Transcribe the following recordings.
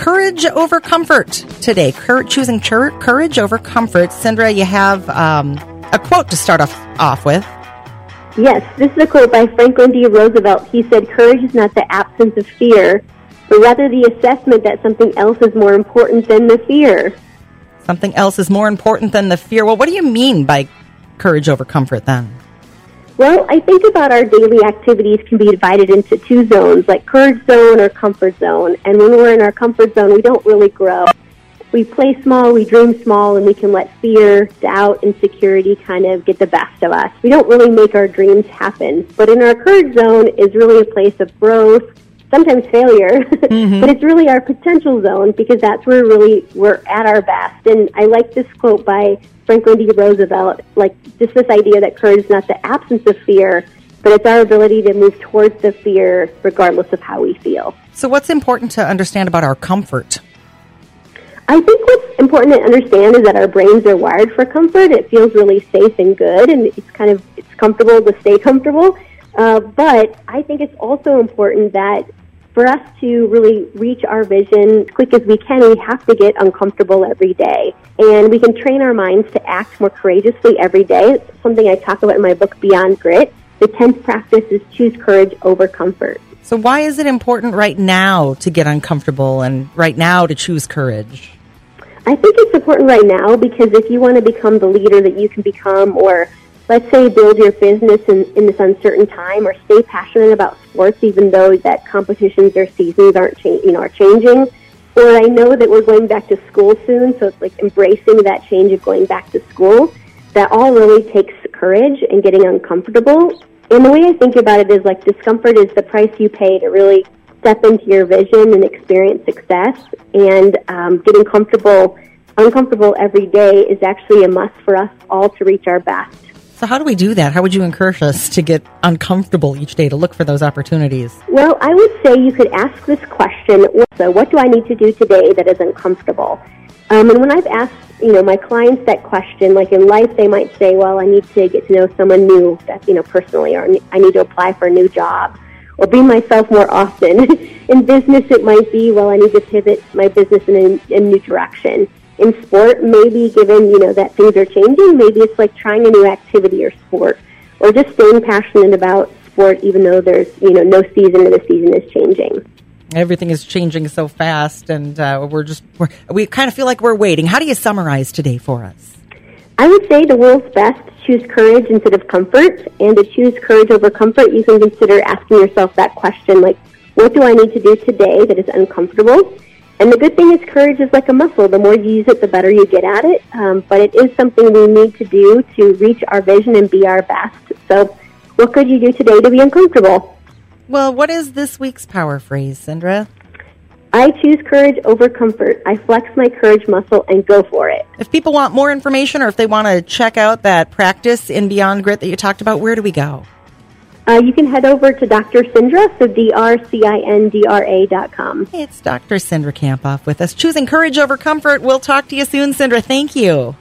courage over comfort today. Cur- choosing chur- courage over comfort. Sandra, you have um, a quote to start off, off with. Yes, this is a quote by Franklin D. Roosevelt. He said, Courage is not the absence of fear, but rather the assessment that something else is more important than the fear. Something else is more important than the fear. Well, what do you mean by courage over comfort then? Well, I think about our daily activities can be divided into two zones, like courage zone or comfort zone. And when we're in our comfort zone, we don't really grow we play small, we dream small, and we can let fear, doubt, insecurity kind of get the best of us. We don't really make our dreams happen. But in our courage zone is really a place of growth, sometimes failure, mm-hmm. but it's really our potential zone because that's where really we're at our best. And I like this quote by Franklin D. Roosevelt, like just this idea that courage is not the absence of fear, but it's our ability to move towards the fear regardless of how we feel. So what's important to understand about our comfort? I think what's important to understand is that our brains are wired for comfort. It feels really safe and good, and it's kind of it's comfortable to stay comfortable. Uh, but I think it's also important that for us to really reach our vision as quick as we can, we have to get uncomfortable every day. And we can train our minds to act more courageously every day. It's something I talk about in my book, Beyond Grit. The 10th practice is choose courage over comfort. So, why is it important right now to get uncomfortable and right now to choose courage? I think it's important right now because if you want to become the leader that you can become, or let's say build your business in, in this uncertain time, or stay passionate about sports, even though that competitions or seasons aren't cha- you know are changing, or I know that we're going back to school soon, so it's like embracing that change of going back to school. That all really takes courage and getting uncomfortable. And the way I think about it is like discomfort is the price you pay to really step into your vision and experience success. And um, getting comfortable, uncomfortable every day is actually a must for us all to reach our best. So, how do we do that? How would you encourage us to get uncomfortable each day to look for those opportunities? Well, I would say you could ask this question so, what do I need to do today that is uncomfortable? Um, and when I've asked you know my clients that question like in life they might say well i need to get to know someone new that you know personally or i need to apply for a new job or be myself more often. in business, it might be, well, I need to pivot my business in a, a new direction. In sport, maybe given, you know, that things are changing, maybe it's like trying a new activity or sport, or just staying passionate about sport even though there's, you know, no season or the season is changing. Everything is changing so fast, and uh, we're just, we're, we kind of feel like we're waiting. How do you summarize today for us? I would say the world's best choose courage instead of comfort. And to choose courage over comfort, you can consider asking yourself that question like, what do I need to do today that is uncomfortable? And the good thing is, courage is like a muscle. The more you use it, the better you get at it. Um, but it is something we need to do to reach our vision and be our best. So, what could you do today to be uncomfortable? Well, what is this week's power phrase, Sandra? I choose courage over comfort. I flex my courage muscle and go for it. If people want more information or if they want to check out that practice in Beyond Grit that you talked about, where do we go? Uh, you can head over to Dr. Cindra, so D-R-C-I-N-D-R-A dot com. It's Dr. Cindra Kamphoff with us. Choosing courage over comfort. We'll talk to you soon, Cindra. Thank you.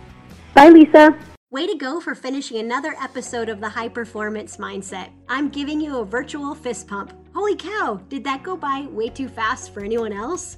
Bye, Lisa. Way to go for finishing another episode of the High Performance Mindset. I'm giving you a virtual fist pump. Holy cow, did that go by way too fast for anyone else?